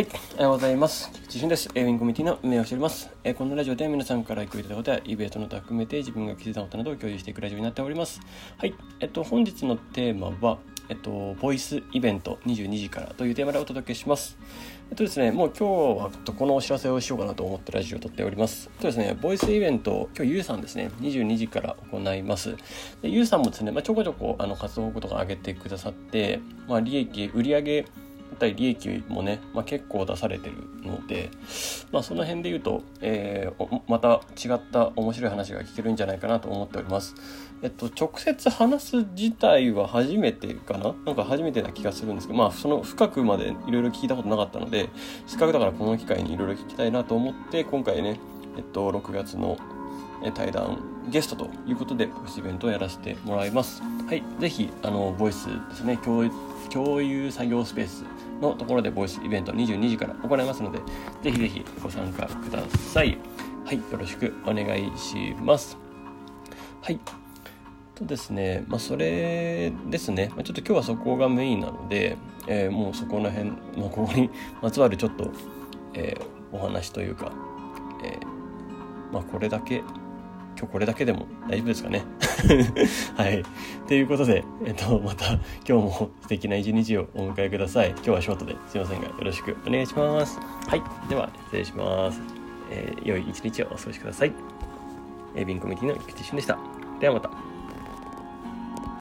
はい、おはようございます。菊池俊です。ウィンコミュニティの運営をしております。えーこのラジオでは皆さんから聞いたことやイベントの他含めて自分が気づいたことなどを共有していくラジオになっております。はい、えっと、本日のテーマは、えっと、ボイスイベント22時からというテーマでお届けします。えっとですね、もう今日はこのお知らせをしようかなと思ってラジオを撮っております。えっとですね、ボイスイベント、今日ゆうさんですね、22時から行います。でゆうさんもですね、まあ、ちょこちょこあの活動報告とか上げてくださって、まあ、利益、売上だったり利益もね、まあ、結構出されてるので、まあ、その辺で言うと、えーまた違った面白い話が聞けるんじゃないかなと思っております。えっと、直接話す自体は初めてかな？なんか初めてな気がするんですけど、まあ、その深くまでいろいろ聞いたことなかったので、せっかくだからこの機会にいろいろ聞きたいなと思って、今回ね、えっと、6月の対談ゲストということでボイスイベントをやらせてもらいます。はいぜひあのボイスですね共有共有作業スペースのところでボイスイベント22時から行いますのでぜひぜひご参加ください。はいよろしくお願いします。はいとですねまあそれですねまあちょっと今日はそこがメインなので、えーもうそこら辺、まあ、ここにまつわるちょっと、えーお話というか、えーまあこれだけ今日これだけでも大丈夫ですかね？はい。ということで、えっと、また今日も素敵な一日をお迎えください。今日はショートですいませんがよろしくお願いします。はい。では、失礼します。えー良い一日をお過ごしください。えービンコミュニティの菊池俊でした。ではまた。